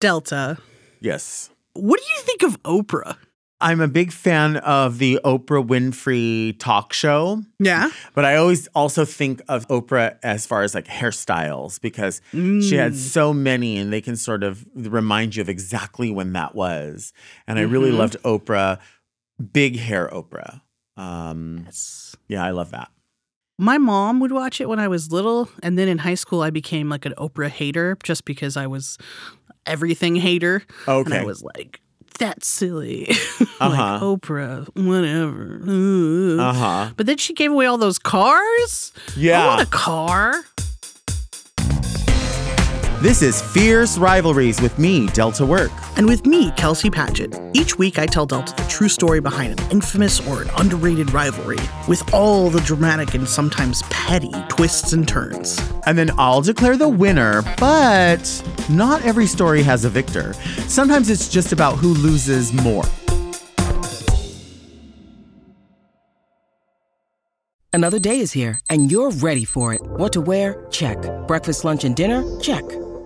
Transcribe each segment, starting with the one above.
Delta, Yes. what do you think of Oprah? I'm a big fan of the Oprah Winfrey talk show, Yeah. but I always also think of Oprah as far as like hairstyles because she had so many and they can sort of remind you of exactly when that was. And I really Mhm. loved Oprah, big hair Oprah. Um, yeah, I love that. My mom would watch it when I was little, and then in high school I became like an Oprah hater just because I was everything hater. And Okay. I was like, that's silly. Uh-huh. like Oprah, whatever. Uh huh. But then she gave away all those cars. Yeah. I want a car. This is Fierce Rivalries with me, Delta Work. And with me, Kelsey Paget. Each week I tell Delta the true story behind an infamous or an underrated rivalry, with all the dramatic and sometimes petty twists and turns. And then I'll declare the winner, but not every story has a victor. Sometimes it's just about who loses more. Another day is here, and you're ready for it. What to wear? Check. Breakfast, lunch, and dinner? Check.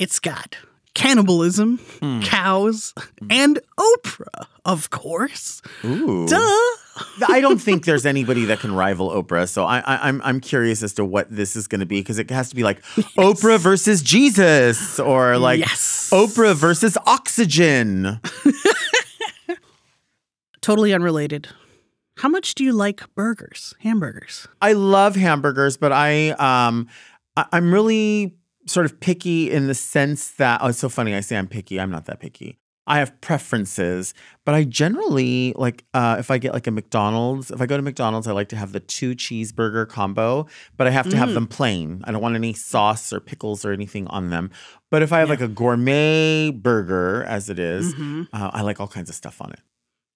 It's got cannibalism, cows, and Oprah, of course. Ooh. Duh. I don't think there's anybody that can rival Oprah. So I, I, I'm I'm curious as to what this is going to be because it has to be like Oprah versus Jesus or like Yes. Oprah versus oxygen. Totally unrelated. How much do you like burgers, hamburgers? I love hamburgers, but I um I, I'm really sort of picky in the sense that oh, it's so funny. I say I'm picky. I'm not that picky. I have preferences, but I generally like uh, if I get like a McDonald's. If I go to McDonald's, I like to have the two cheeseburger combo, but I have to have them plain. I don't want any sauce or pickles or anything on them. But if I have like a gourmet burger, as it is, Mhm. uh, I like all kinds of stuff on it.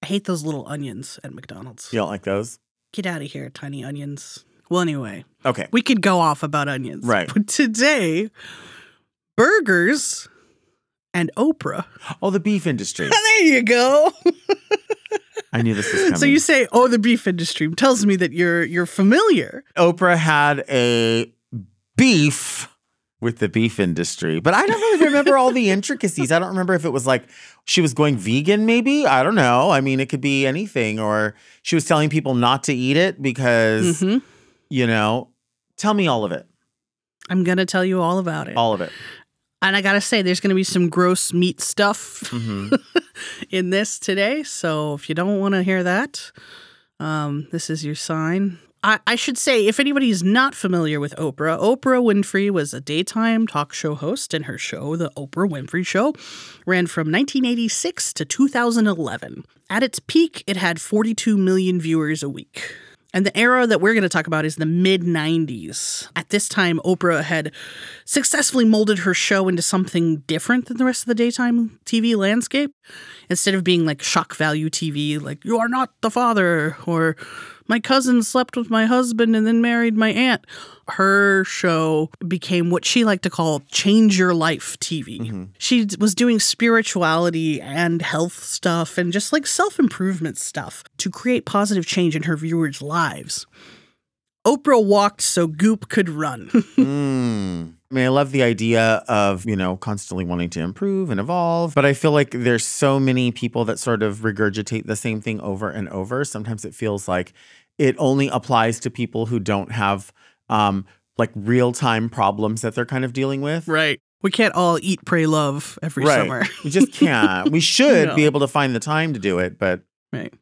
I hate those little onions at McDonald's. You don't like those? Get out of here, tiny onions. Well, anyway, Okay. we could go off about onions. Right. But today, burgers and Oprah. Oh, the beef industry. there you go. I knew this was coming. So you say, "Oh, the beef industry" tells me that you're you're familiar. Oprah had a beef with the beef industry, but I don't really remember all the intricacies. I don't remember if it was like she was going vegan, maybe. I don't know. I mean, it could be anything, or she was telling people not to eat it because, Mhm. You know, tell me all of it. I'm gonna tell you all about it. All of it. And I gotta say, there's gonna be some gross meat stuff hmm in this today. So if you don't want to hear that, um, this is your sign. I, I should say, if anybody's not familiar with Oprah, Oprah Winfrey was a daytime talk show host, and her show, The Oprah Winfrey Show, ran from 1986 to 2011. At its peak, it had 42 million viewers a week. And the era that we're going to talk about is the mid 90s. At this time, Oprah had successfully molded her show into something different than the rest of the daytime TV landscape. Instead of being like shock value TV, like, you are not the father, or my cousin slept with my husband and then married my aunt, her show became what she liked to call change your life TV. She was doing spirituality and health stuff and just like self improvement stuff to create positive change in her viewers' lives. Oprah walked so Goop could run. Mm. I mean, I love the idea of, you know, constantly wanting to improve and evolve, but I feel like there's so many people that sort of regurgitate the same thing over and over. Sometimes it feels like it only applies to people who don't have um like real-time problems that they're kind of dealing with. right. We can't all eat, pray, love every Right. summer. We just can't. We should No. be able to find the time to do it, but Right.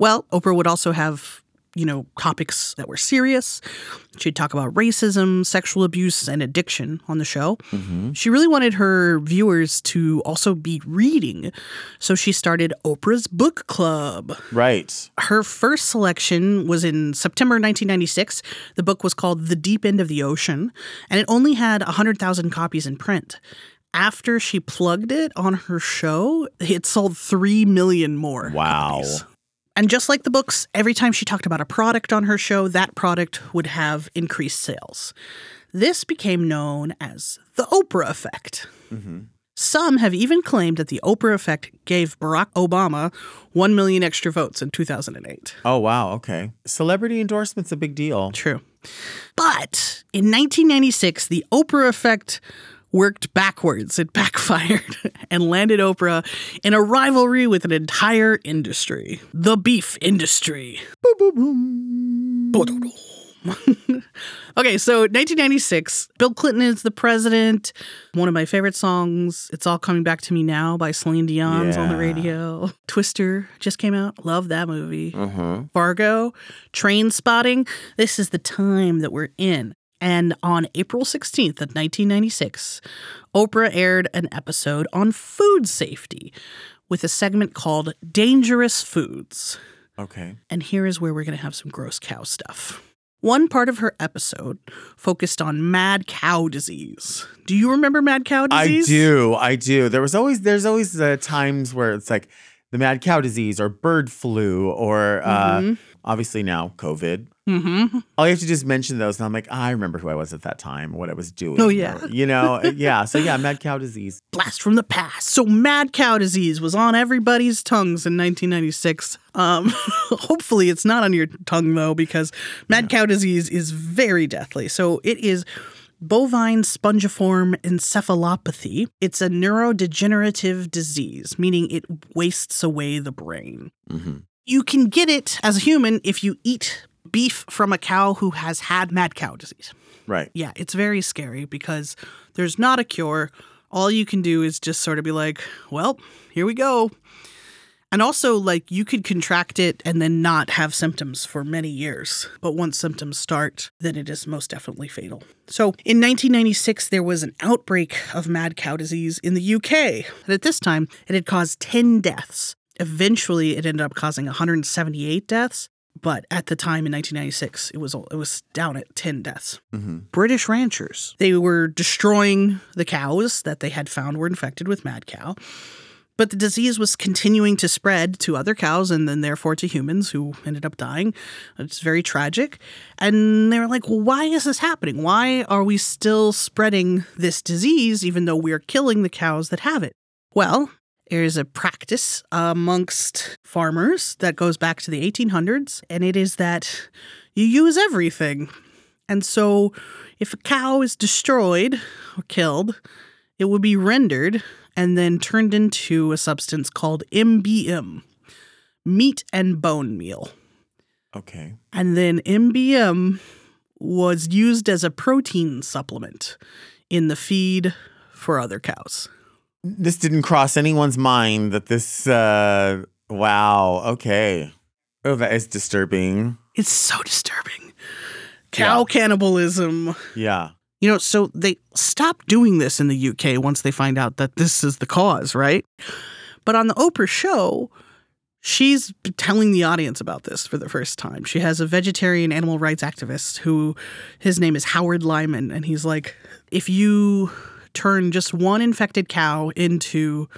Well, Oprah would also have, you know, topics that were serious. She'd talk about racism, sexual abuse, and addiction on the show. mhm. She really wanted her viewers to also be reading. So she started Oprah's Book Club. right. Her first selection was in September 1996. The book was called The Deep End of the Ocean, and it only had 100,000 copies in print. After she plugged it on her show, it sold 3 million more. Wow. copies. And just like the books, every time she talked about a product on her show, that product would have increased sales. This became known as the Oprah effect. hmm Some have even claimed that the Oprah effect gave Barack Obama 1 million extra votes in 2008. Oh, wow. Okay. Celebrity endorsement's a big deal. True. But in 1996, the Oprah effect worked backwards. It backfired and landed Oprah in a rivalry with an entire industry the beef industry. Boom, boom, boom. okay, so 1996, Bill Clinton is the president. One of my favorite songs, It's All Coming Back to Me Now by Celine Dion's on the radio. Twister just came out. Love that movie. Uh-huh. Fargo, Trainspotting. This is the time that we're in. And on April 16th of 1996, Oprah aired an episode on food safety with a segment called Dangerous Foods. Okay. And here is where we're going to have some gross cow stuff. One part of her episode focused on mad cow disease. Do you remember mad cow disease? I do. I do. There was always there's always uh, times where it's like the mad cow disease or bird flu or uh, Mhm. obviously now COVID. Mm-hmm. All you have to just mention those, and I'm like, I remember who I was at that time, what I was doing. Oh, yeah. or, you know, uh, yeah. So yeah, mad cow disease. blast from the past. So mad cow disease was on everybody's tongues in 1996. Um, hopefully it's not on your tongue though, because mad cow disease is very deathly. So it is bovine spongiform encephalopathy. It's a neurodegenerative disease, meaning it wastes away the brain. hmm You can get it as a human if you eat beef from a cow who has had mad cow disease. Right. Yeah, it's very scary because there's not a cure. All you can do is just sort of be like, well, here we go. And also, like, you could contract it and then not have symptoms for many years. But once symptoms start, then it is most definitely fatal. So in 1996, there was an outbreak of mad cow disease in the UK. And at this time, it had caused 10 deaths. Eventually, it ended up causing 178 deaths. But at the time in 1996, it was it was down at 10 deaths. hmm British ranchers. They were destroying the cows that they had found were infected with mad cow. But the disease was continuing to spread to other cows and then therefore to humans who ended up dying. It's very tragic. And they were like, well, why is this happening? Why are we still spreading this disease even though we're killing the cows that have it? Well, there's a practice amongst farmers that goes back to the 1800s, and it is that you use everything. And so, if a cow is destroyed or killed, it would be rendered and then turned into a substance called MBM, meat and bone meal. Okay. And then MBM was used as a protein supplement in the feed for other cows. This didn't cross anyone's mind that this. uh Wow. Okay. Oh, that is disturbing. It's so disturbing. Cow cannibalism. Yeah. You know, so they stop doing this in the UK once they find out that this is the cause, right? But on the Oprah show, she's telling the audience about this for the first time. She has a vegetarian animal rights activist who his name is Howard Lyman and he's like if you turn just one infected cow into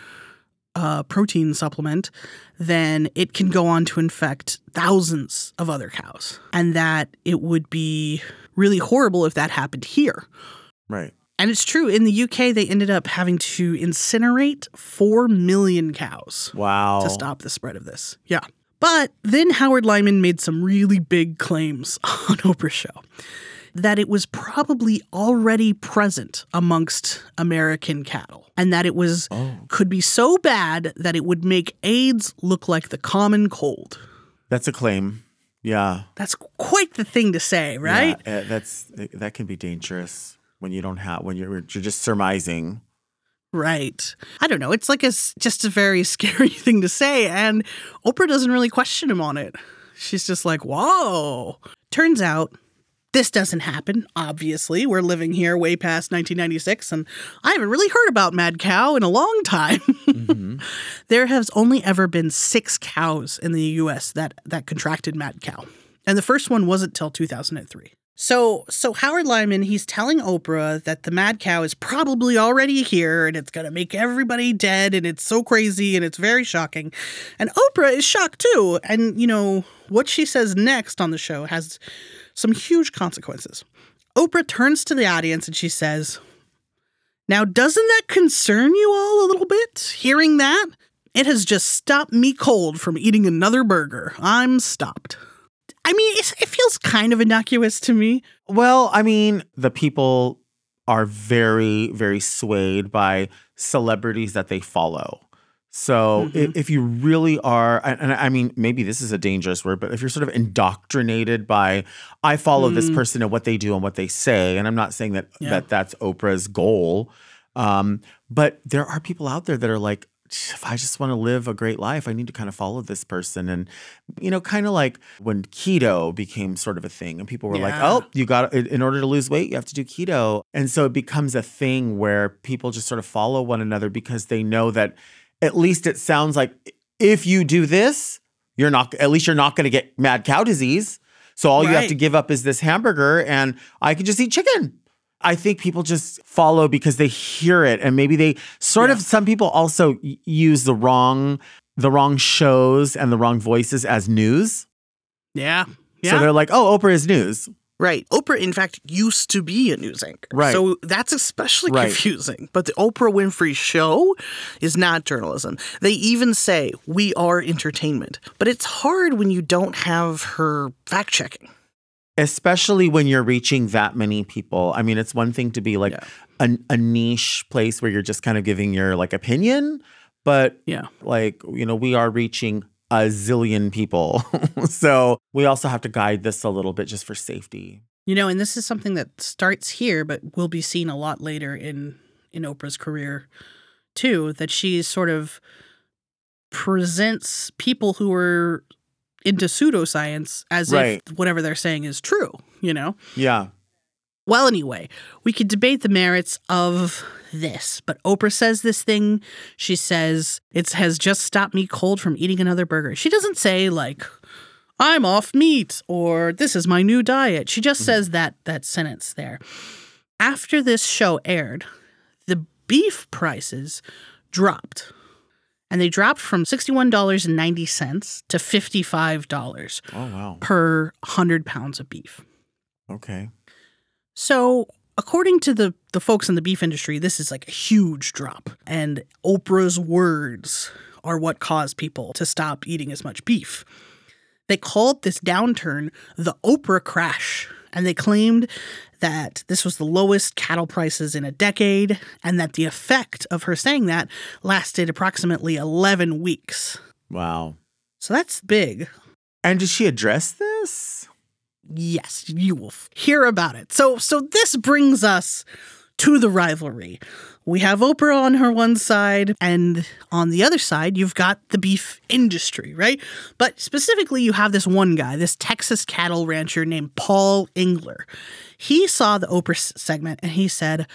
a protein supplement, then it can go on to infect thousands of other cows. And that it would be really horrible if that happened here. Right. And it's true. In the UK, they ended up having to incinerate 4 million cows Wow. to stop the spread of this. Yeah. But then Howard Lyman made some really big claims on Oprah's show that it was probably already present amongst American cattle and that it was Oh, could be so bad that it would make AIDS look like the common cold. that's a claim. Yeah. That's quite the thing to say, right? Yeah, that's that can be dangerous when you don't have when you're you're just surmising. Right. I don't know. It's like a just a very scary thing to say, and Oprah doesn't really question him on it. She's just like, "Whoa." Turns out this doesn't happen. Obviously, we're living here way past 1996, and I haven't really heard about mad cow in a long time. Mhm. there has only ever been six cows in the U.S. that that contracted mad cow, and the first one wasn't till 2003. So so Howard Lyman, he's telling Oprah that the mad cow is probably already here and it's gonna make everybody dead and it's so crazy and it's very shocking. And Oprah is shocked too. And you know, what she says next on the show has some huge consequences. Oprah turns to the audience and she says, Now, doesn't that concern you all a little bit? Hearing that? It has just stopped me cold from eating another burger. I'm stopped. I mean, it feels kind of innocuous to me. Well, I mean, the people are very, very swayed by celebrities that they follow. So Mhm. if you really are, and I mean, maybe this is a dangerous word, but if you're sort of indoctrinated by, I follow this Mm. person and what they do and what they say, and I'm not saying that Yeah. that that's Oprah's goal, um, but there are people out there that are like, if I just want to live a great life, I need to kind of follow this person. And, you know, kind of like when keto became sort of a thing and people were like, oh, you got in order to lose weight, you have to do keto. And so it becomes a thing where people just sort of follow one another because they know that at least it sounds like if you do this, you're not, at least you're not going to get mad cow disease. So all you have to give up is this hamburger and I can just eat chicken. I think people just follow because they hear it and maybe they sort of some people also use the wrong the wrong shows and the wrong voices as news. Yeah. Yeah. So they're like, "Oh, Oprah is news." Right. Oprah, in fact, used to be a news anchor. Right. So that's especially Right. confusing. But the Oprah Winfrey Show is not journalism. They even say we are entertainment. But it's hard when you don't have her fact checking. Especially when you're reaching that many people. I mean, it's one thing to be like Yeah. a, a niche place where you're just kind of giving your like opinion, but Yeah. like, you know, we are reaching a zillion people. so we also have to guide this a little bit just for safety. You know, and this is something that starts here, but will be seen a lot later in in Oprah's career too. That she sort of presents people who are into pseudoscience as Right. if whatever they're saying is true. You know. Yeah. Well, anyway, we could debate the merits of this, but Oprah says this thing. She says it has just stopped me cold from eating another burger. She doesn't say like I'm off meat or this is my new diet. She just mm-hmm. says that that sentence there. After this show aired, the beef prices dropped. And they dropped from $61.90 to $55 Oh, wow. per 100 pounds of beef. Okay. So, according to the the folks in the beef industry, this is like a huge drop, and Oprah's words are what caused people to stop eating as much beef. They called this downturn the Oprah crash, and they claimed that this was the lowest cattle prices in a decade, and that the effect of her saying that lasted approximately 11 weeks. Wow. So that's big. And did she address this? Yes, you will hear about it. So so this brings us to the rivalry. We have Oprah on her one side and on the other side you've got the beef industry, right? But specifically you have this one guy, this Texas cattle rancher named Paul Engler. He saw the Oprah segment and he said,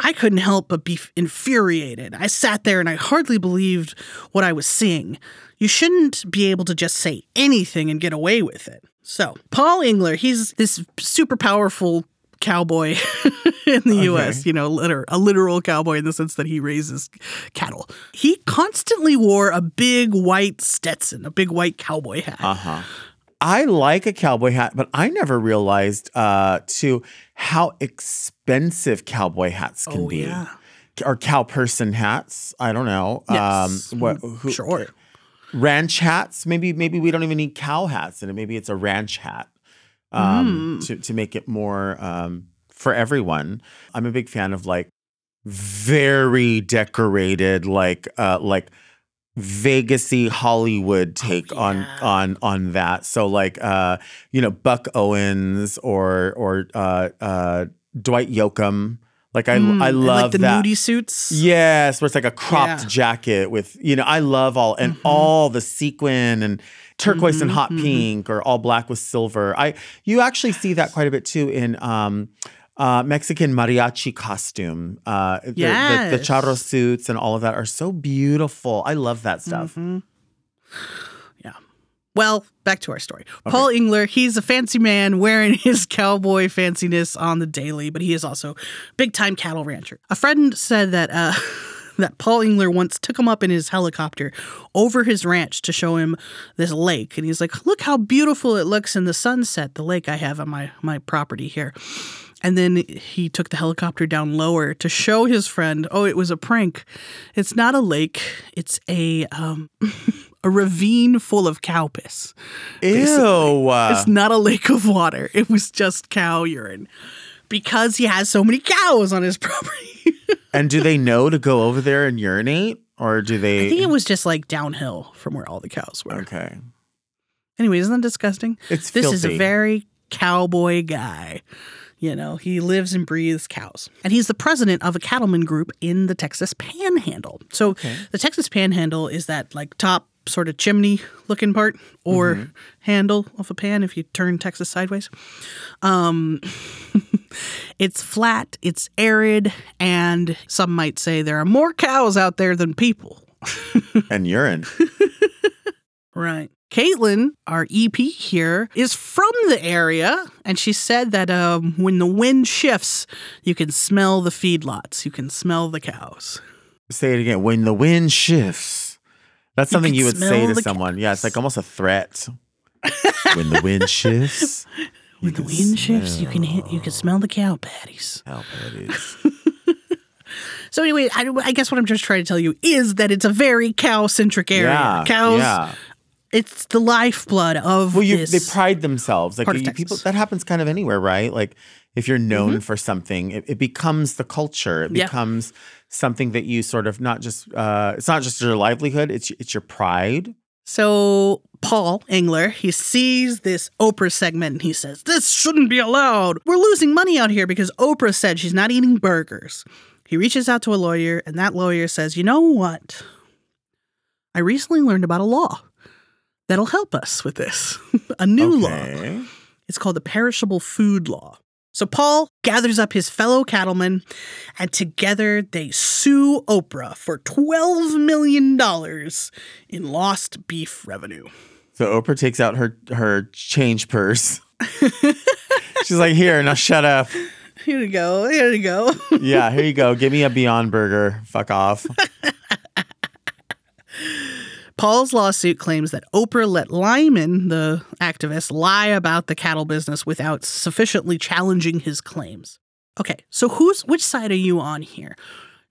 I couldn't help but be infuriated. I sat there and I hardly believed what I was seeing. You shouldn't be able to just say anything and get away with it. So, Paul Engler, he's this super powerful cowboy in the US, you know, liter- a literal cowboy in the sense that he raises cattle. He constantly wore a big white Stetson, a big white cowboy hat. Uh huh. I like a cowboy hat, but I never realized uh too how expensive cowboy hats can oh, be. yeah. Or cow person hats. I don't know. Yes. Um what who, Sure. ranch hats. Maybe maybe we don't even need cow hats and maybe it's a ranch hat. Um Mm. to, to make it more um for everyone. I'm a big fan of like very decorated, like uh like Vegasy Hollywood take on Oh, yeah. on on that. So like uh you know Buck Owens or or uh uh Dwight Yoakam. Like I Mm, I and, love like the that. nudie suits. Yes, where it's like a cropped Yeah. jacket with, you know, I love all and Mhm. all the sequin and turquoise and Mhm, hot mhm. pink or all black with silver. I you actually see that quite a bit too in um uh, Mexican mariachi costume. Uh, the, the, the charro suits and all of that are so beautiful. I love that stuff. Mhm. Yeah. Well, back to our story. Paul Engler, he's a fancy man wearing his cowboy fanciness on the daily, but he is also big time cattle rancher. A friend said that uh, that Paul Engler once took him up in his helicopter over his ranch to show him this lake, and he's like, "Look how beautiful it looks in the sunset. The lake I have on my my property here." And then he took the helicopter down lower to show his friend, "Oh, it was a prank. It's not a lake. It's a um." A ravine full of cow piss. Ew. It's not a lake of water. It was just cow urine because he has so many cows on his property. and do they know to go over there and urinate? Or do they I think it was just like downhill from where all the cows were. Okay. Anyway, isn't that disgusting? It's this is a very cowboy guy. You know, he lives and breathes cows. And he's the president of a cattleman group in the Texas Panhandle. So the Texas Panhandle is that like top sort of chimney looking part or Mm-hmm. handle of a pan if you turn Texas sideways. Um it's flat, it's arid, and some might say there are more cows out there than people. And urine. Right. Caitlin, our EP here, is from the area, and she said that um, when the wind shifts, you can smell the feedlots. You can smell the cows. Say it again. When the wind shifts. That's something can you, would say to someone. Yeah, it's like almost a threat. when the wind shifts. When the wind shifts, you can hit, you can smell the cow patties. Cow patties. So anyway, I, I guess what I'm just trying to tell you is that it's a very cow-centric area. Yeah. Cows, Yeah. It's the lifeblood of Well, you they pride themselves. Like you, people, that happens kind of anywhere, right? Like if you're known for something, it, it becomes the culture. It Yeah. becomes something that you sort of not just. Uh, it's not just your livelihood. It's it's your pride. So Paul Engler, he sees this Oprah segment and he says, This shouldn't be allowed. We're losing money out here because Oprah said she's not eating burgers. He reaches out to a lawyer, and that lawyer says, You know what? I recently learned about a law that'll help us with this. a new law. It's called the Perishable Food Law. So Paul gathers up his fellow cattlemen, and together they sue Oprah for $12 million in lost beef revenue. So Oprah takes out her her change purse. She's like, "Here, now shut up. Here we go. Here we go. Yeah, here you go. Give me a Beyond Burger. Fuck off." Paul's lawsuit claims that Oprah let Lyman, the activist, lie about the cattle business without sufficiently challenging his claims. Okay, so who's which side are you on here?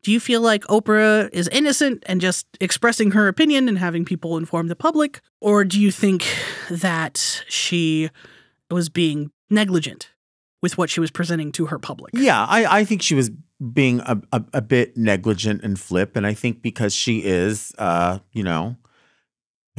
Do you feel like Oprah is innocent and just expressing her opinion and having people inform the public? Or do you think that she was being negligent with what she was presenting to her public? Yeah, I, I think she was being a, a, a bit negligent and flip. And I think because she is, uh, you know,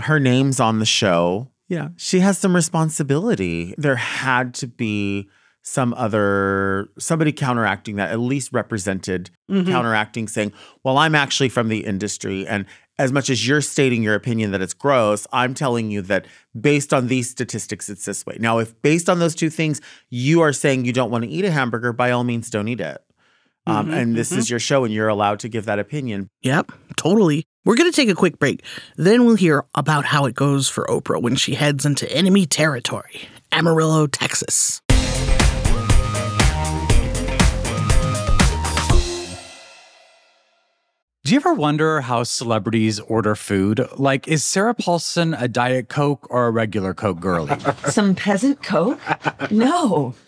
her name's on the show, yeah, she has some responsibility. There had to be some other, somebody counteracting that, at least represented, Mhm. counteracting, saying, well, I'm actually from the industry. And as much as you're stating your opinion that it's gross, I'm telling you that based on these statistics, it's this way. Now, if based on those two things, you are saying you don't want to eat a hamburger, by all means, don't eat it. Um, Mhm, and this is your show, and you're allowed to give that opinion. Yep, totally. We're going to take a quick break. Then we'll hear about how it goes for Oprah when she heads into enemy territory, Amarillo, Texas. Do you ever wonder how celebrities order food? Like, is Sarah Paulson a Diet Coke or a regular Coke girlie? Some peasant coke? No.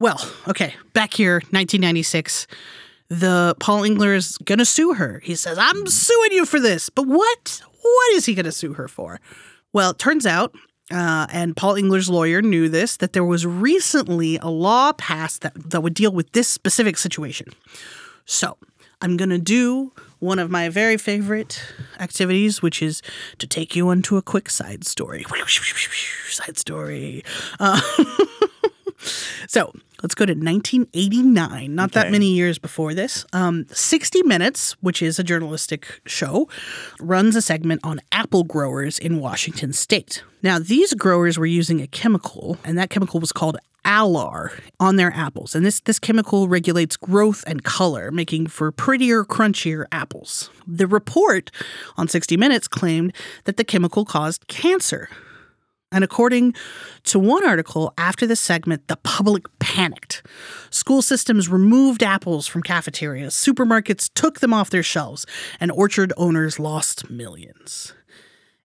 Well, okay, back here, 1996. The Paul Engler is to sue her. He says, "I'm suing you for this." But what? What is he to sue her for? Well, it turns out uh, and Paul Engler's lawyer knew this, that there was recently a law passed that, that would deal with this specific situation. So I'm going to do one of my very favorite activities, which is to take you onto a quick side story. Side story. Uh, so let's go to 1989, not that many years before this. Um, 60 Minutes, which is a journalistic show, runs a segment on apple growers in Washington state. Now, these growers were using a chemical, and that chemical was called alar on their apples. And this, this chemical regulates growth and color, making for prettier, crunchier apples. The report on 60 Minutes claimed that the chemical caused cancer. And according to one article, after the segment, the public panicked. School systems removed apples from cafeterias, supermarkets took them off their shelves, and orchard owners lost millions.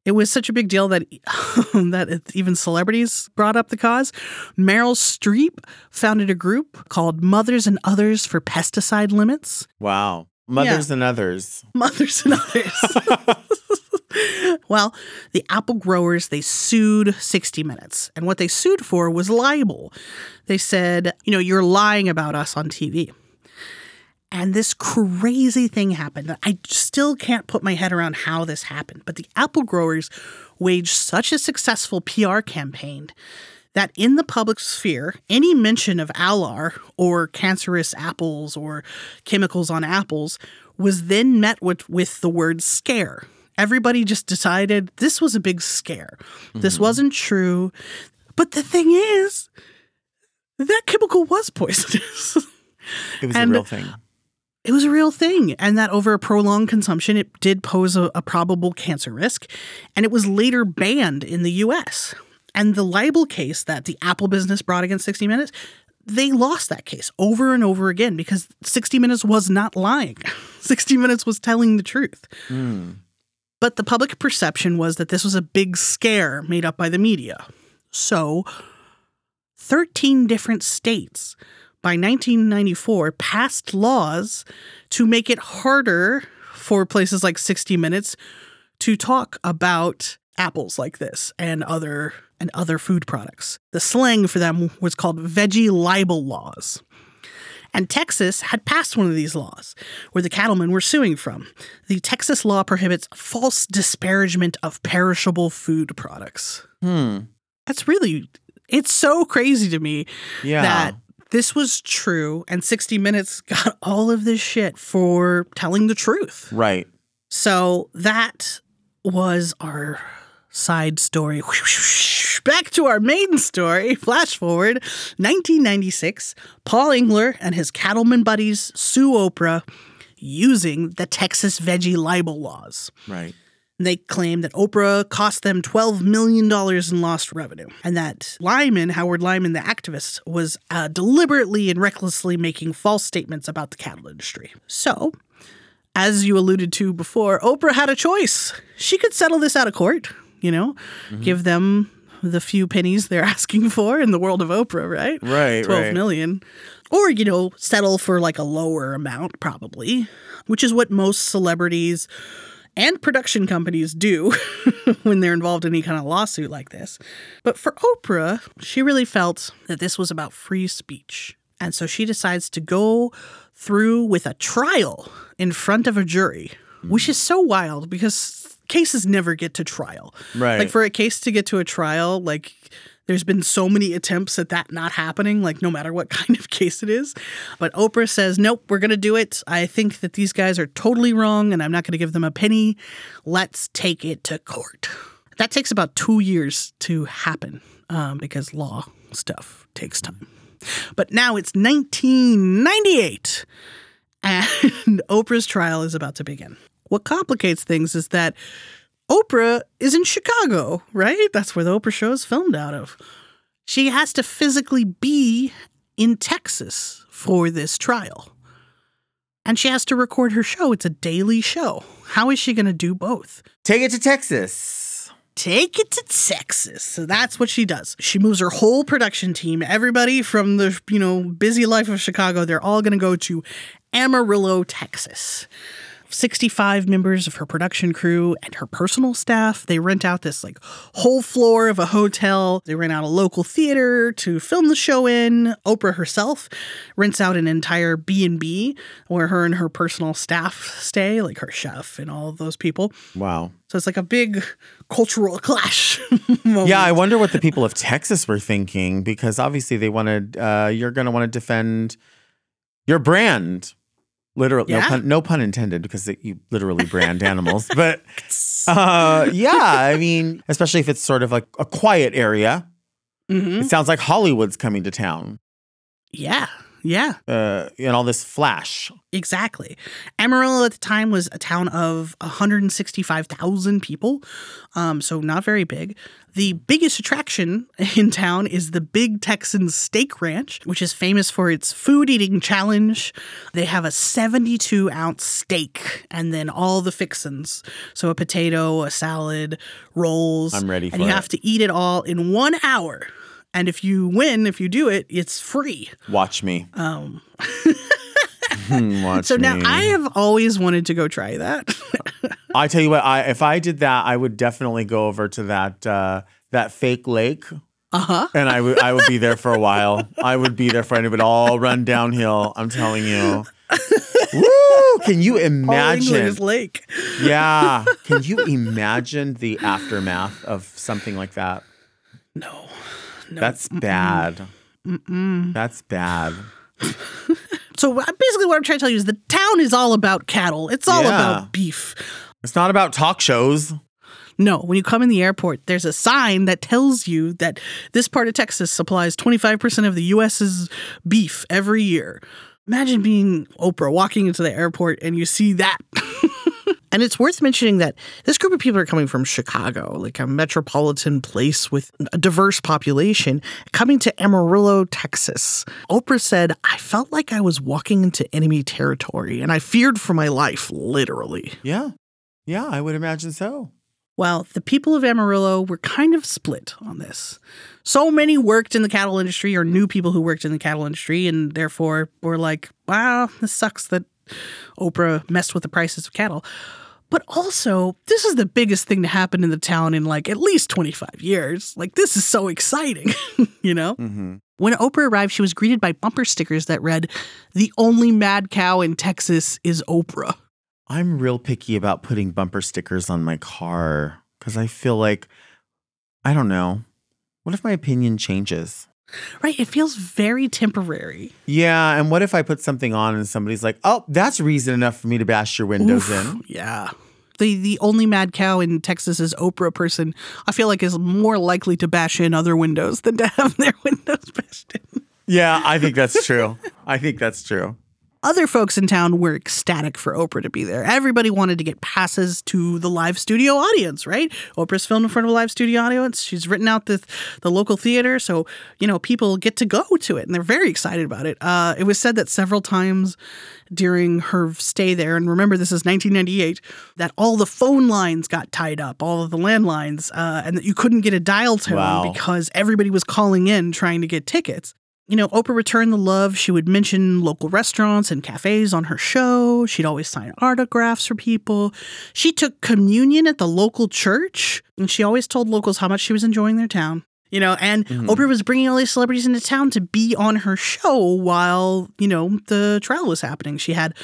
It was such a big deal that that even celebrities brought up the cause. Meryl Streep founded a group called Mothers and Others for Pesticide Limits. Wow. Mothers and others. Mothers and Others. well, the apple growers they sued 60 Minutes, and what they sued for was libel. They said, you know, you're lying about us on TV. And this crazy thing happened. I still can't put my head around how this happened, but the apple growers waged such a successful PR campaign that in the public sphere, any mention of alar or cancerous apples or chemicals on apples was then met with, with the word scare. Everybody just decided this was a big scare. This mm-hmm. wasn't true. But the thing is, that chemical was poisonous. It was And- a real thing. it was a real thing, and that over a prolonged consumption, it did pose a, a probable cancer risk, and it was later banned in the U.S. And the libel case that the Apple business brought against 60 Minutes, they lost that case over and over again because 60 Minutes was not lying. 60 Minutes was telling the truth. Hmm. But the public perception was that this was a big scare made up by the media. So, 13 different states by 1994 passed laws to make it harder for places like 60 Minutes to talk about apples like this and other and other food products. The slang for them was called veggie libel laws. And Texas had passed one of these laws where the cattlemen were suing from. The Texas law prohibits false disparagement of perishable food products. Hmm. That's really it's so crazy to me Yeah. that this was true and 60 Minutes got all of this shit for telling the truth. right. So that was our side story. Back to our main story. Flash forward 1996. Paul Engler and his cattleman buddies sue Oprah using the Texas veggie libel laws. Right. They claim that Oprah cost them $12 million in lost revenue, and that Lyman, Howard Lyman, the activist, was uh, deliberately and recklessly making false statements about the cattle industry. So, as you alluded to before, Oprah had a choice. She could settle this out of court, you know, mm-hmm. give them the few pennies they're asking for in the world of Oprah, right? Right, Twelve right. million, Or, you know, settle for like a lower amount, probably, which is what most celebrities and production companies do when they're involved in any kind of lawsuit like this. But for Oprah, she really felt that this was about free speech. And so she decides to go through with a trial in front of a jury, which is so wild because cases never get to trial. Right. Like for a case to get to a trial, like there's been so many attempts at that not happening, like no matter what kind of case it is. But Oprah says, nope, we're going to do it. I think that these guys are totally wrong and I'm not going to give them a penny. Let's take it to court. That takes about two years to happen um, because law stuff takes time. But now it's 1998 and Oprah's trial is about to begin. What complicates things is that Oprah is in Chicago, right? That's where the Oprah show is filmed out of. She has to physically be in Texas for this trial. And she has to record her show. It's a daily show. How is she going to do both? Take it to Texas. Take it to Texas. So that's what she does. She moves her whole production team, everybody from the, you know, busy life of Chicago, they're all going to go to Amarillo, Texas. 65 members of her production crew and her personal staff. They rent out this like whole floor of a hotel. They rent out a local theater to film the show in. Oprah herself rents out an entire B&B where her and her personal staff stay, like her chef and all of those people. Wow. So it's like a big cultural clash. Yeah, I wonder what the people of Texas were thinking because obviously they wanted, uh, you're going to want to defend your brand. Literally, Yeah. no, pun, no pun intended because it, you literally brand animals. But uh, yeah, I mean, especially if it's sort of like a quiet area. Mhm. It sounds like Hollywood's coming to town Yeah, yeah. uh, and all this flash. Exactly. Amarillo at the time was a town of 165,000 people, um, so not very big. The biggest attraction in town is the Big Texan Steak Ranch, which is famous for its food eating challenge. They have a 72 ounce steak and then all the fixins. So a potato, a salad, rolls. I'm ready And for you it. have to eat it all in one hour. And if you win, if you do it, it's free. Watch me. Um, so now me. I have always wanted to go try that. I tell you what, I if I did that, I would definitely go over to that uh, that fake lake, Uh huh. and I would I would be there for a while. I would be there for and it would all run downhill. I'm telling you. Woo! Can you imagine? Lake. Yeah. Can you imagine the aftermath of something like that? No. No. That's bad. That's bad. so basically, what I'm trying to tell you is the town is all about cattle. It's all Yeah. about beef. It's not about talk shows. No, when you come in the airport, there's a sign that tells you that this part of Texas supplies 25% of the U.S.'s beef every year. Imagine being Oprah walking into the airport and you see that. And it's worth mentioning that this group of people are coming from Chicago, like a metropolitan place with a diverse population, coming to Amarillo, Texas. Oprah said, I felt like I was walking into enemy territory and I feared for my life, literally. Yeah. Yeah, I would imagine so. Well, the people of Amarillo were kind of split on this. So many worked in the cattle industry or knew people who worked in the cattle industry and therefore were like, wow, this sucks that Oprah messed with the prices of cattle. But also, this is the biggest thing to happen in the town in like at least 25 years. Like, this is so exciting, you know? hmm When Oprah arrived, she was greeted by bumper stickers that read, The only mad cow in Texas is Oprah. I'm real picky about putting bumper stickers on my car because I feel like, I don't know. What if my opinion changes? Right? It feels very temporary. Yeah, and what if I put something on and somebody's like, "Oh, that's reason enough for me to bash your windows Oof, in." Yeah. The the only mad cow in Texas is Oprah person. I feel like is more likely to bash in other windows than to have their windows bashed in. Yeah, I think that's true. I think that's true. Other folks in town were ecstatic for Oprah to be there. Everybody wanted to get passes to the live studio audience, right? Oprah's filmed in front of a live studio audience. She's written out the the local theater, so you know people get to go to it, and they're very excited about it. Uh, it was said that several times during her stay there, and remember this is 1998, that all the phone lines got tied up, all of the landlines, uh, and that you couldn't get a dial tone Wow. because everybody was calling in trying to get tickets. You know, Oprah returned the love. She would mention local restaurants and cafes on her show. She'd always sign autographs for people. She took communion at the local church, and she always told locals how much she was enjoying their town. You know, and mm-hmm. Oprah was bringing all these celebrities into town to be on her show while, you know, the trial was happening. She had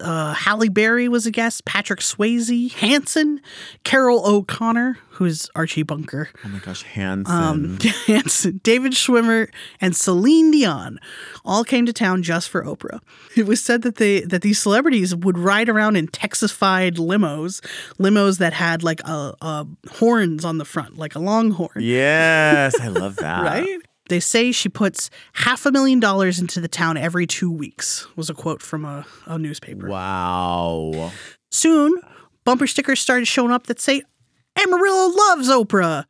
uh, Halle Berry was a guest, Patrick Swayze, Hanson, Carroll O'Connor, who's Archie Bunker, Oh my gosh, Hanson. um, Hanson, David Schwimmer, and Celine Dion all came to town just for Oprah. It was said that they that these celebrities would ride around in Texasified limos, limos that had like a, a horns on the front, like a longhorn. yes, I love that. Right? They say she puts half a million dollars into the town every two weeks, was a quote from a, a newspaper. Wow. Soon, bumper stickers started showing up that say, Amarillo loves Oprah.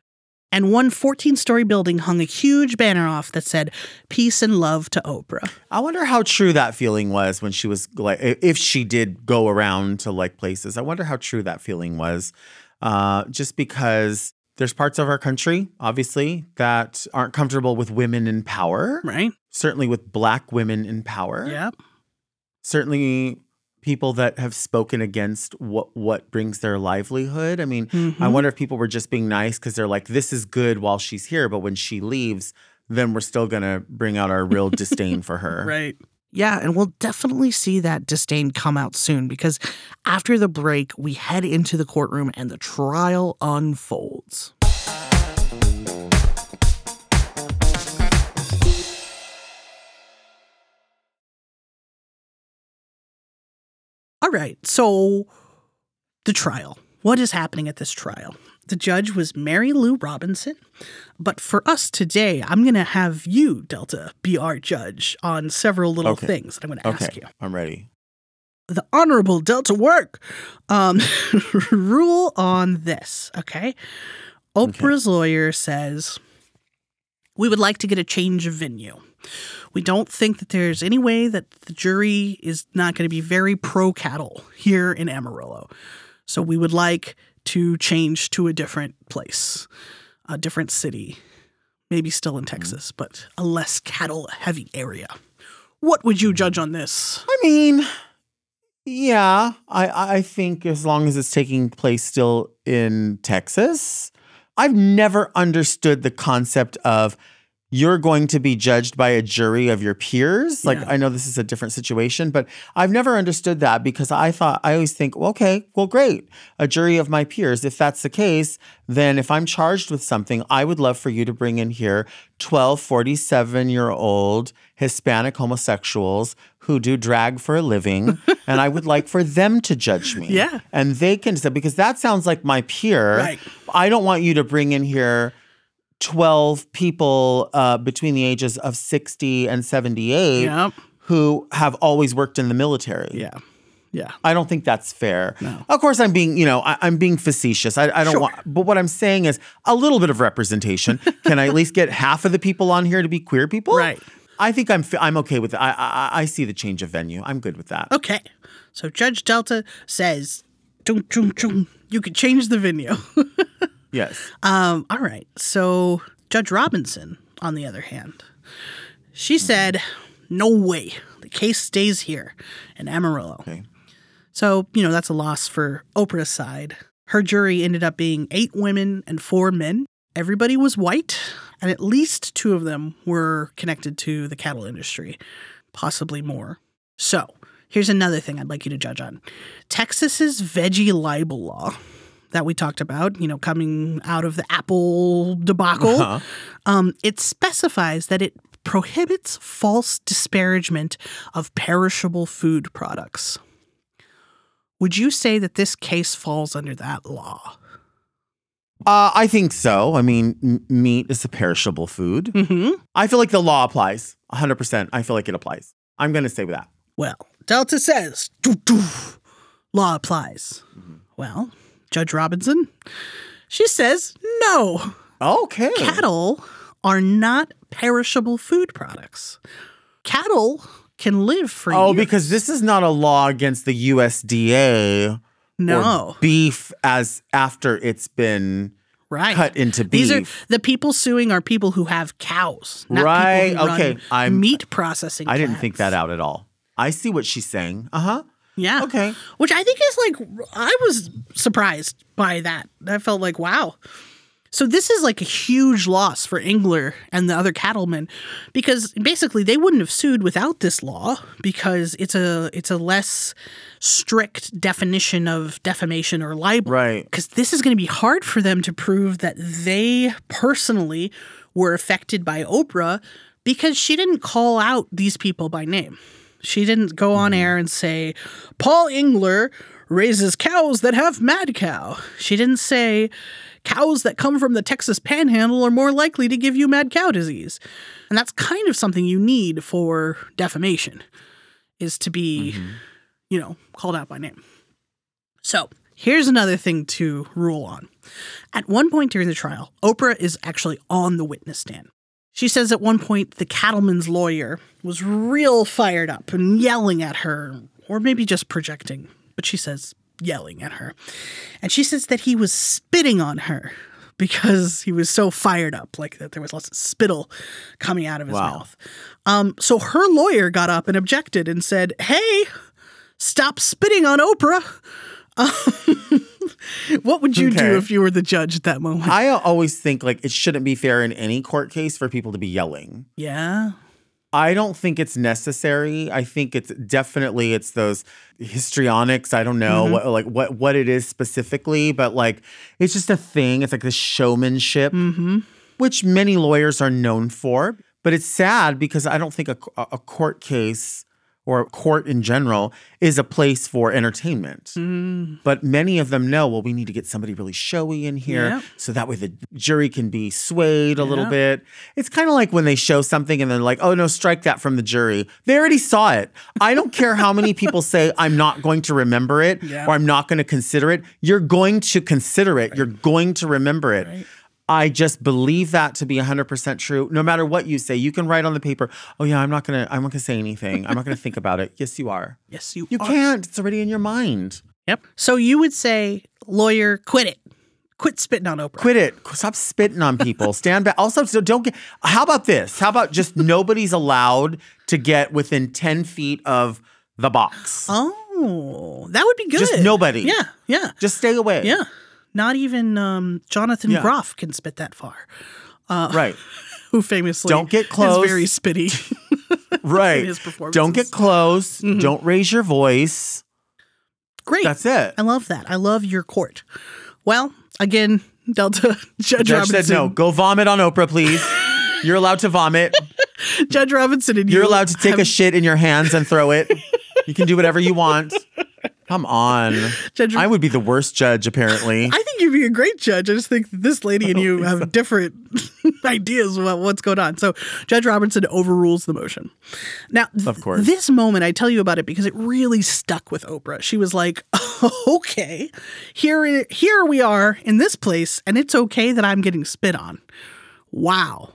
And one 14 story building hung a huge banner off that said, Peace and love to Oprah. I wonder how true that feeling was when she was like, if she did go around to like places. I wonder how true that feeling was. Uh, just because there's parts of our country, obviously, that aren't comfortable with women in power. Right? Certainly with black women in power. Yeah. Certainly people that have spoken against what what brings their livelihood. I mean, Mm-hmm. I wonder if people were just being nice because they're like, this is good while she's here, but when she leaves, then we're still gonna bring out our real disdain for her. Right. Yeah, and we'll definitely see that disdain come out soon because after the break, we head into the courtroom and the trial unfolds. All right, so the trial. What is happening at this trial? The judge was Mary Lou Robinson. But for us today, I'm going to have you, Delta, be our judge on several little Okay. things that I'm going to Okay, ask you. I'm ready. The Honorable Delta Work um, rule on this, okay? Oprah's lawyer says we would like to get a change of venue. We don't think that there's any way that the jury is not going to be very pro cattle here in Amarillo. So we would like to change to a different place, a different city, maybe still in mm-hmm. Texas, but a less cattle heavy area. What would you mm-hmm. judge on this? I mean, yeah, I I think as long as it's taking place still in Texas, I've never understood the concept of you're going to be judged by a jury of your peers. Like Yeah. I know this is a different situation, but I've never understood that because I thought I always think, well, okay, well, great, a jury of my peers. If that's the case, then if I'm charged with something, I would love for you to bring in here 12, 47 year old Hispanic homosexuals who do drag for a living, and I would like for them to judge me. Yeah. And they can because that sounds like my peer. Right. I don't want you to bring in here 12 people uh, between the ages of 60 and 78 Yep. who have always worked in the military. Yeah. Yeah. I don't think that's fair. No. Of course, I'm being, you know, I, I'm being facetious. I, I don't Sure. want, but what I'm saying is a little bit of representation. Can I at least get half of the people on here to be queer people? Right. I think I'm, I'm okay with that. I, I, I see the change of venue. I'm good with that. Okay. So Judge Delta says, "Chung, chung, chung, you could change the venue. Yes. um, all right. So Judge Robinson, on the other hand, she said, no way. The case stays here in Amarillo. Okay. So, you know, that's a loss for Oprah's side. Her jury ended up being eight women and four men. Everybody was white, and at least two of them were connected to the cattle industry, possibly more. So, here's another thing I'd like you to judge on Texas's veggie libel law that we talked about, you know, coming out of the Apple debacle. Uh-huh. Um, it specifies that it prohibits false disparagement of perishable food products. Would you say that this case falls under that law? Uh, I think so. I mean, m- meat is a perishable food. Mm-hmm. I feel like the law applies 100%. I feel like it applies. I'm going to say with that. Well, Delta says, "Doo, doo, law applies. Well, Judge Robinson, she says no. Okay. Cattle are not perishable food products. Cattle can live for Oh, years. because this is not a law against the USDA no, beef as after it's been right. cut into beef. These are the people suing are people who have cows, not Right, People who okay, run I'm- meat processing. I didn't think that out at all. I see what she's saying. Uh huh. Yeah. Okay. Which I think is like, I was surprised by that. I felt like, wow. So this is like a huge loss for Engler and the other cattlemen because basically they wouldn't have sued without this law because it's a it's a less strict definition of defamation or libel. Right. Because this is going to be hard for them to prove that they personally were affected by Oprah because she didn't call out these people by name. She didn't go on mm-hmm. air and say, Paul Engler raises cows that have mad cow. She didn't say, cows that come from the Texas panhandle are more likely to give you mad cow disease. And that's kind of something you need for defamation, is to be, mm-hmm. you know, called out by name. So here's another thing to rule on. At one point during the trial, Oprah is actually on the witness stand. She says at one point the cattleman's lawyer was real fired up and yelling at her, or maybe just projecting, but she says yelling at her. And she says that he was spitting on her because he was so fired up, like that there was lots of spittle coming out of his Wow. mouth. Um, so her lawyer got up and objected and said, Hey, stop spitting on Oprah. What would you do if you were the judge at that moment? I always think like it shouldn't be fair in any court case for people to be yelling. yeah. I don't think it's necessary. I think it's definitely it's those histrionics. I don't know mm-hmm. what like what what it is specifically, but like it's just a thing. It's like the showmanship, mm-hmm. which many lawyers are known for. But it's sad because I don't think a, a court case or court in general is a place for entertainment. Mm. But many of them know, well, we need to get somebody really showy in here Yep. so that way the jury can be swayed a little bit. It's kind of like when they show something and they're like, oh no, strike that from the jury. They already saw it. I don't care how many people say I'm not going to remember it Yeah. or I'm not going to consider it. You're going to consider it. You're going to remember it. Right. I just believe that to be 100% true. No matter what you say, you can write on the paper, "Oh yeah, I'm not going to I'm not going to say anything. I'm not going to think about it." Yes, you are. Yes, you You are. can't. It's already in your mind. Yep. So you would say, lawyer, quit it. Quit spitting on Oprah. Quit it. Stop spitting on people. Stand back. Also, so don't get. How about this? How about just nobody's allowed to get within 10 feet of the box? Oh, that would be good. Just nobody. Yeah. Yeah. Just stay away. Yeah. Not even um, Jonathan Yeah. Groff can spit that far, Right. who famously Don't get is close. very spitty. Right. his. Don't get close. Don't raise your voice. Great. That's it. I love that. I love your court. Well, again, Delta Judge, Judge Robinson. said no. Go vomit on Oprah, please. You're allowed to vomit. Judge Robinson and you. You're allowed to take have- a shit in your hands and throw it. You can do whatever you want. Come on. Judge- I would be the worst judge, apparently. I think you'd be a great judge. I just think this lady and you oh, have different ideas about what's going on. So Judge Robinson overrules the motion. Now, th- Of course. this moment, I tell you about it because it really stuck with Oprah. She was like, okay, here, here we are in this place, and it's okay that I'm getting spit on. Wow.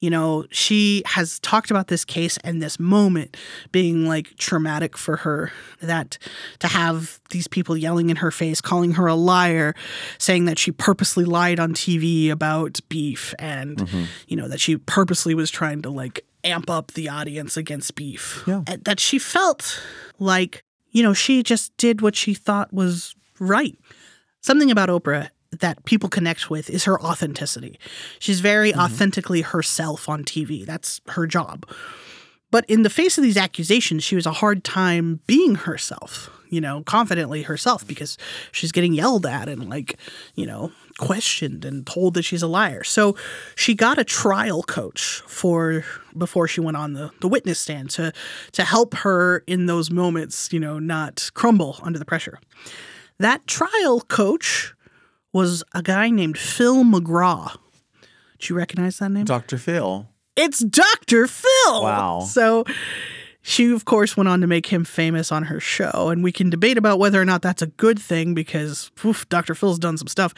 You know, she has talked about this case and this moment being like traumatic for her. That to have these people yelling in her face, calling her a liar, saying that she purposely lied on TV about beef and, mm-hmm. you know, that she purposely was trying to like amp up the audience against beef. Yeah. That she felt like, you know, she just did what she thought was right. Something about Oprah that people connect with is her authenticity. She's very mm-hmm. authentically herself on TV. That's her job. But in the face of these accusations, she was a hard time being herself, you know, confidently herself because she's getting yelled at and like, you know, questioned and told that she's a liar. So she got a trial coach for before she went on the, the witness stand to to help her in those moments, you know, not crumble under the pressure. That trial coach was a guy named Phil McGraw. Do you recognize that name? Dr. Phil. it's Dr. Phil. Wow. So she, of course, went on to make him famous on her show. And we can debate about whether or not that's a good thing because oof, Dr. Phil's done some stuff.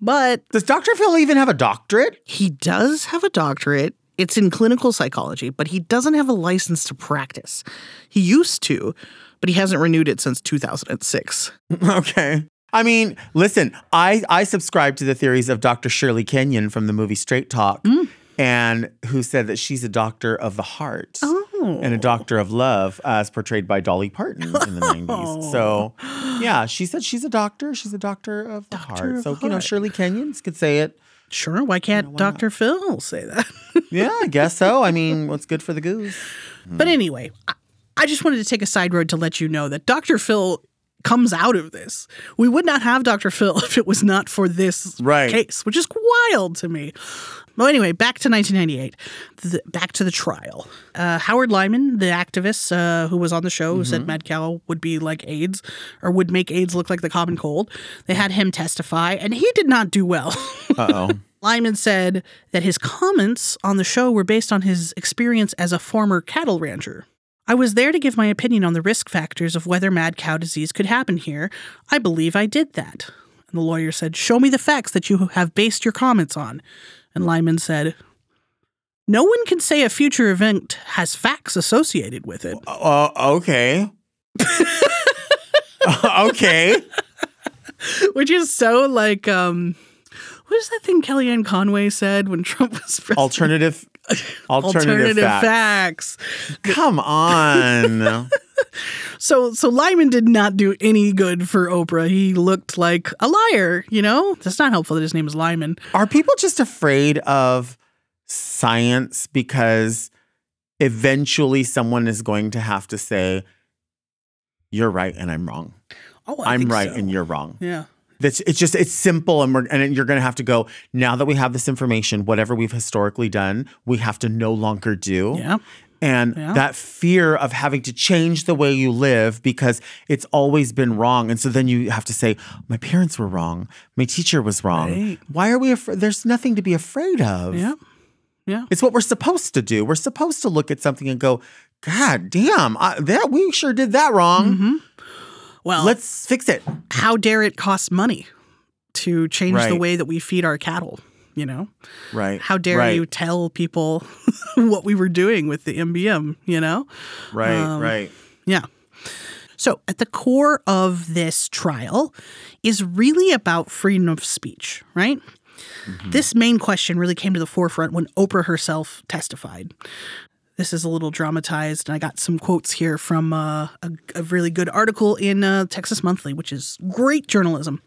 But Does Dr. Phil even have a doctorate? he does have a doctorate. It's in clinical psychology, but he doesn't have a license to practice. He used to, but he hasn't renewed it since 2006. Okay. I mean, listen, I, I subscribe to the theories of Dr. Shirlee Kenyon from the movie Straight Talk, mm. and who said that she's a doctor of the heart and a oh. doctor of love, as portrayed by Dolly Parton in the 90s. So, yeah, she said she's a doctor. She's a doctor of the heart. of So, the you know. Shirlee Kenyons could say it. Sure, why can't Dr. Phil say that? Yeah, I guess so. I mean, what's good for the goose? But hmm. anyway, I, I just wanted to take a side road to let you know that Dr. Phil comes out of this. We would not have Dr. Phil if it was not for this Right. case, which is wild to me. Well, anyway, back to 1998, the, back to the trial. Uh, Howard Lyman, the activist uh, who was on the show, who said Mad-Cow would be like AIDS or would make AIDS look like the common cold, they had him testify, and he did not do well. Uh oh. Lyman said that his comments on the show were based on his experience as a former cattle rancher. I was there to give my opinion on the risk factors of whether mad cow disease could happen here. I believe I did that. And the lawyer said, Show me the facts that you have based your comments on. And Lyman said, No one can say a future event has facts associated with it. Uh, okay. okay. Which is so like, um, what is that thing Kellyanne Conway said when Trump was president? Alternative Alternative, facts. facts. Come on. So so Lyman did not do any good for Oprah. He looked like a liar, you know? That's not helpful that his name is Lyman. Are people just afraid of science because eventually someone is going to have to say, you're right and I'm wrong. Oh, I I'm think right so. and you're wrong. Yeah. That's it's just it's simple and we're and you're going to have to go now that we have this information whatever we've historically done we have to no longer do. Yeah. And Yeah. that fear of having to change the way you live because it's always been wrong. And so then you have to say, my parents were wrong. My teacher was wrong. Right. Why are we afraid? There's nothing to be afraid of. Yeah. Yeah. It's what we're supposed to do. We're supposed to look at something and go, God damn, I, that we sure did that wrong. Mm-hmm. Well, Let's fix it. how dare it cost money to change the way that we feed our cattle, you know? Right. How dare right, you tell people what we were doing with the MBM, you know? Right, um, right. Yeah. So, at the core of this trial is really about freedom of speech, right? This main question really came to the forefront when Oprah herself testified. This is a little dramatized, and I got some quotes here from uh, a, a really good article in uh, Texas Monthly, which is great journalism.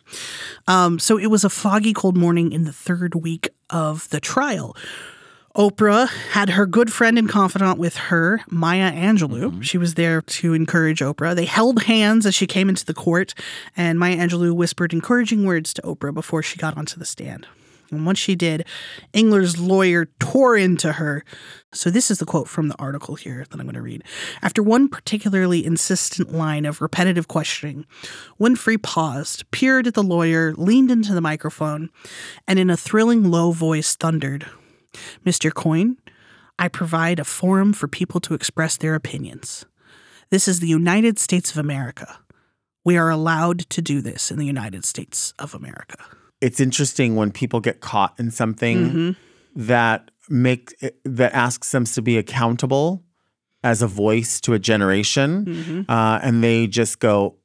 Um, so, it was a foggy, cold morning in the third week of the trial. Oprah had her good friend and confidant with her, Maya Angelou. She was there to encourage Oprah. They held hands as she came into the court, and Maya Angelou whispered encouraging words to Oprah before she got onto the stand. And once she did, Engler's lawyer tore into her. So, this is the quote from the article here that I'm going to read. After one particularly insistent line of repetitive questioning, Winfrey paused, peered at the lawyer, leaned into the microphone, and in a thrilling low voice thundered, Mr. Coyne, I provide a forum for people to express their opinions. This is the United States of America. We are allowed to do this in the United States of America. It's interesting when people get caught in something Mm-hmm. that make that asks them to be accountable as a voice to a generation, Mm-hmm. uh, and they just go,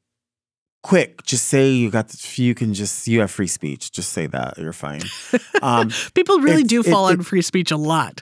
"Quick, just say you got. The, you can just you have free speech. Just say that you're fine." Um, People really do fall it- on free speech a lot.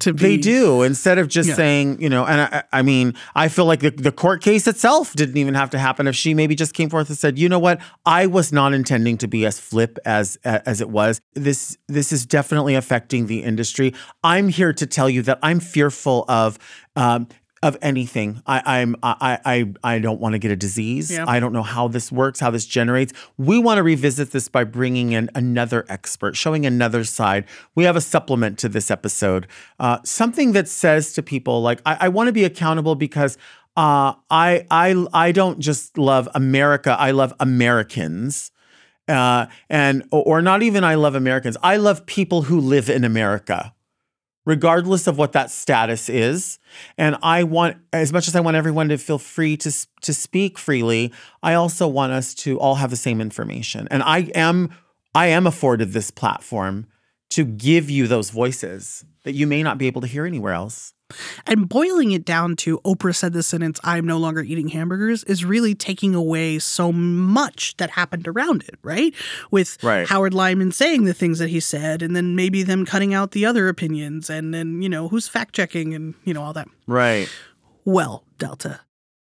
To be, They do instead of just Yeah. saying, you know, and I, I mean, I feel like the, the court case itself didn't even have to happen if she maybe just came forth and said, you know what, I was not intending to be as flip as as it was. This this is definitely affecting the industry. I'm here to tell you that I'm fearful of. Um, of anything, I, I'm I I I don't want to get a disease. Yeah. I don't know how this works, how this generates. We want to revisit this by bringing in another expert, showing another side. We have a supplement to this episode, uh, something that says to people like, I, I want to be accountable because uh, I I I don't just love America. I love Americans. Uh, and or not even I love Americans. I love people who live in America regardless of what that status is. And I want, as much as I want everyone to feel free to to speak freely, I also want us to all have the same information. And I am, I am afforded this platform to give you those voices that you may not be able to hear anywhere else. And boiling it down to Oprah said the sentence, I'm no longer eating hamburgers, is really taking away so much that happened around it, right? With Right. Howard Lyman saying the things that he said, and then maybe them cutting out the other opinions, and then, you know, who's fact checking and, you know, all that. Right. Well, Delta.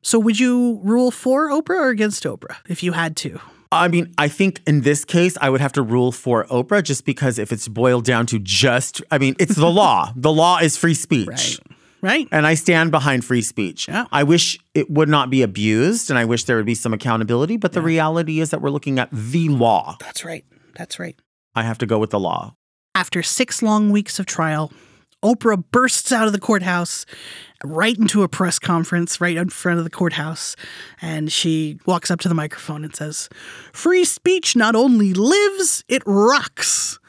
So would you rule for Oprah or against Oprah if you had to? I mean, I think in this case, I would have to rule for Oprah just because if it's boiled down to just, I mean, it's the law. The law is free speech. Right. Right? And I stand behind free speech. Yeah. I wish it would not be abused and I wish there would be some accountability, but the reality is that we're looking at the law. That's right. That's right. I have to go with the law. After six long weeks of trial, Oprah bursts out of the courthouse right into a press conference right in front of the courthouse. And she walks up to the microphone and says, Free speech not only lives, it rocks.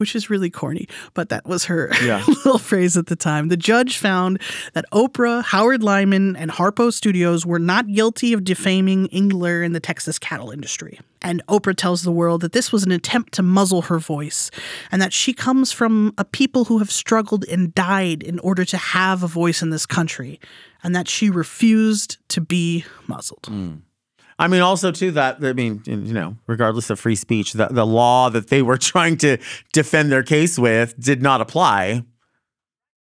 Which is really corny, but that was her Yeah. little phrase at the time. The judge found that Oprah, Howard Lyman, and Harpo Studios were not guilty of defaming Engler in the Texas cattle industry. And Oprah tells the world that this was an attempt to muzzle her voice and that she comes from a people who have struggled and died in order to have a voice in this country and that she refused to be muzzled. Mm. I mean, also too that I mean, you know, regardless of free speech, the, the law that they were trying to defend their case with did not apply.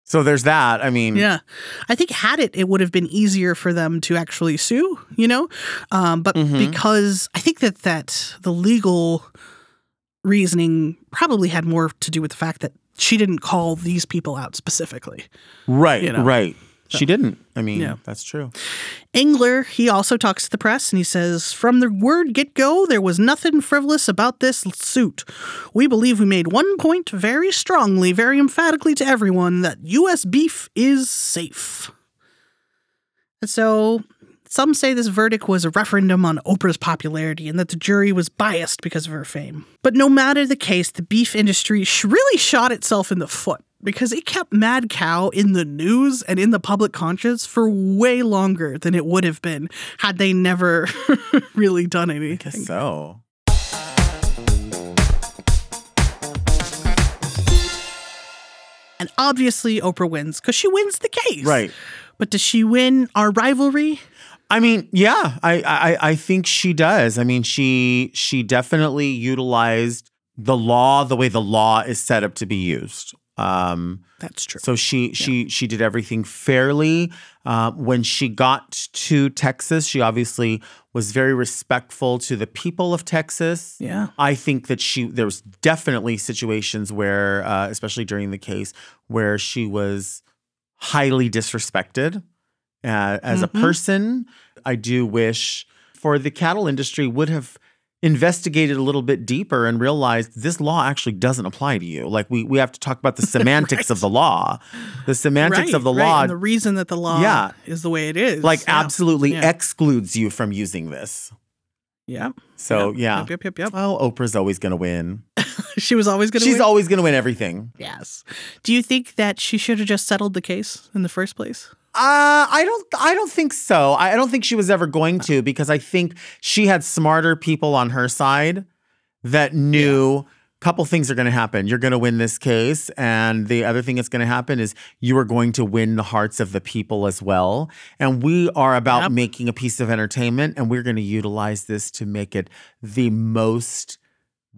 So there's that. I mean, Yeah. I think had it, it would have been easier for them to actually sue, you know? Um, but Mhm. because I think that, that the legal reasoning probably had more to do with the fact that she didn't call these people out specifically. right, You know. right. She didn't. I mean, Yeah. that's true. Engler, he also talks to the press and he says, From the word get go, there was nothing frivolous about this suit. We believe we made one point very strongly, very emphatically to everyone that U.S. beef is safe. And so some say this verdict was a referendum on Oprah's popularity and that the jury was biased because of her fame. But no matter the case, the beef industry sh- really shot itself in the foot because it kept Mad Cow in the news and in the public conscience for way longer than it would have been had they never really done anything. So And obviously, Oprah wins because she wins the case. right. But does she win our rivalry? I mean, yeah, I, I I think she does. I mean, she she definitely utilized the law the way the law is set up to be used. Um, That's true. so she she she did everything fairly. Uh, when she got to Texas, she obviously was very respectful to the people of Texas. Yeah. I think that she there was definitely situations where, uh, especially during the case, where she was highly disrespected uh, as a Mhm. person. I do wish for the cattle industry would have investigated a little bit deeper and realized this law actually doesn't apply to you. Like we we have to talk about the semantics of the law. The semantics right, of the right. law And the reason that the law Yeah. is the way it is. like Yeah. absolutely Yeah. excludes you from using this. Yeah. So Yep, yeah. Yep, yep, yep, yep. Well, Oprah's always going to win. she was always to She's win. always going to win everything. yes. Do you think that she should have just settled the case in the first place? Uh, I don't. I don't think so. I I don't think she was ever going to because I think she had smarter people on her side that knew a couple things are going to happen. You're going to win this case, and the other thing that's going to happen is you are going to win the hearts of the people as well. And we are about Yep. making a piece of entertainment, and we're going to utilize this to make it the most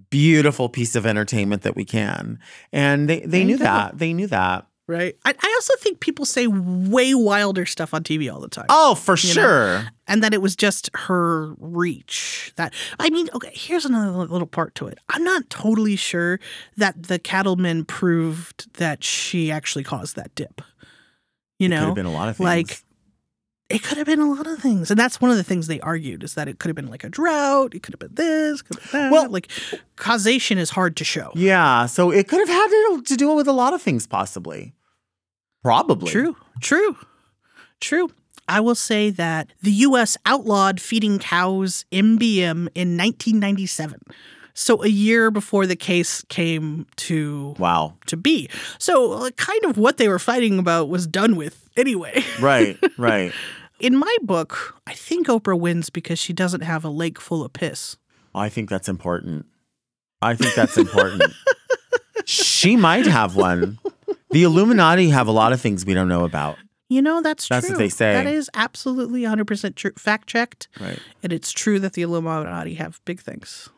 beautiful piece of entertainment that we can. And they they knew that. They knew that. Right. I, I also think people say way wilder stuff on TV all the time. Oh, for You know? sure. and that it was just her reach that i mean okay here's another little part to it i'm not totally sure that the cattlemen proved that she actually caused that dip you It know could have been a lot of things. like it could have been a lot of things and that's one of the things they argued is that it could have been like a drought it could have been this could have been that Well- like causation is hard to show Yeah, so it could have had to do with a lot of things, possibly. Probably. True, true, true. I will say that the U.S. outlawed feeding cows MBM in 1997. So a year before the case came to Wow. to be. So uh, kind of what they were fighting about was done with anyway. Right, right. In my book, I think Oprah wins because she doesn't have a lake full of piss. I think that's important. I think that's important. she might have one. The Illuminati have a lot of things we don't know about. You know, that's That's true. That's what they say. That is absolutely 100% true. Fact checked. Right. And it's true that the Illuminati have big things.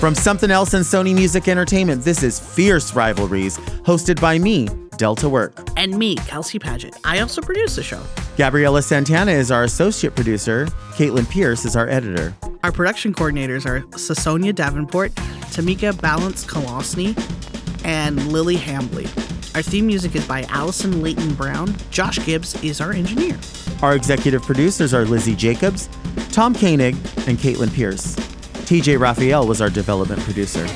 From Something Else and Sony Music Entertainment, this is Fierce Rivalries, hosted by me, Delta Work. And me, Kelsey Paget. I also produce the show. Gabriella Santana is our associate producer. Caitlin Pierce is our editor. Our production coordinators are Sasonia Davenport, Tamika Balance Kolosny, and Lily Hambley. Our theme music is by Allison Leyton Brown. Josh Gibbs is our engineer. Our executive producers are Lizzie Jacobs, Tom Koenig, and Caitlin Pierce. TJ Raphael was our development producer.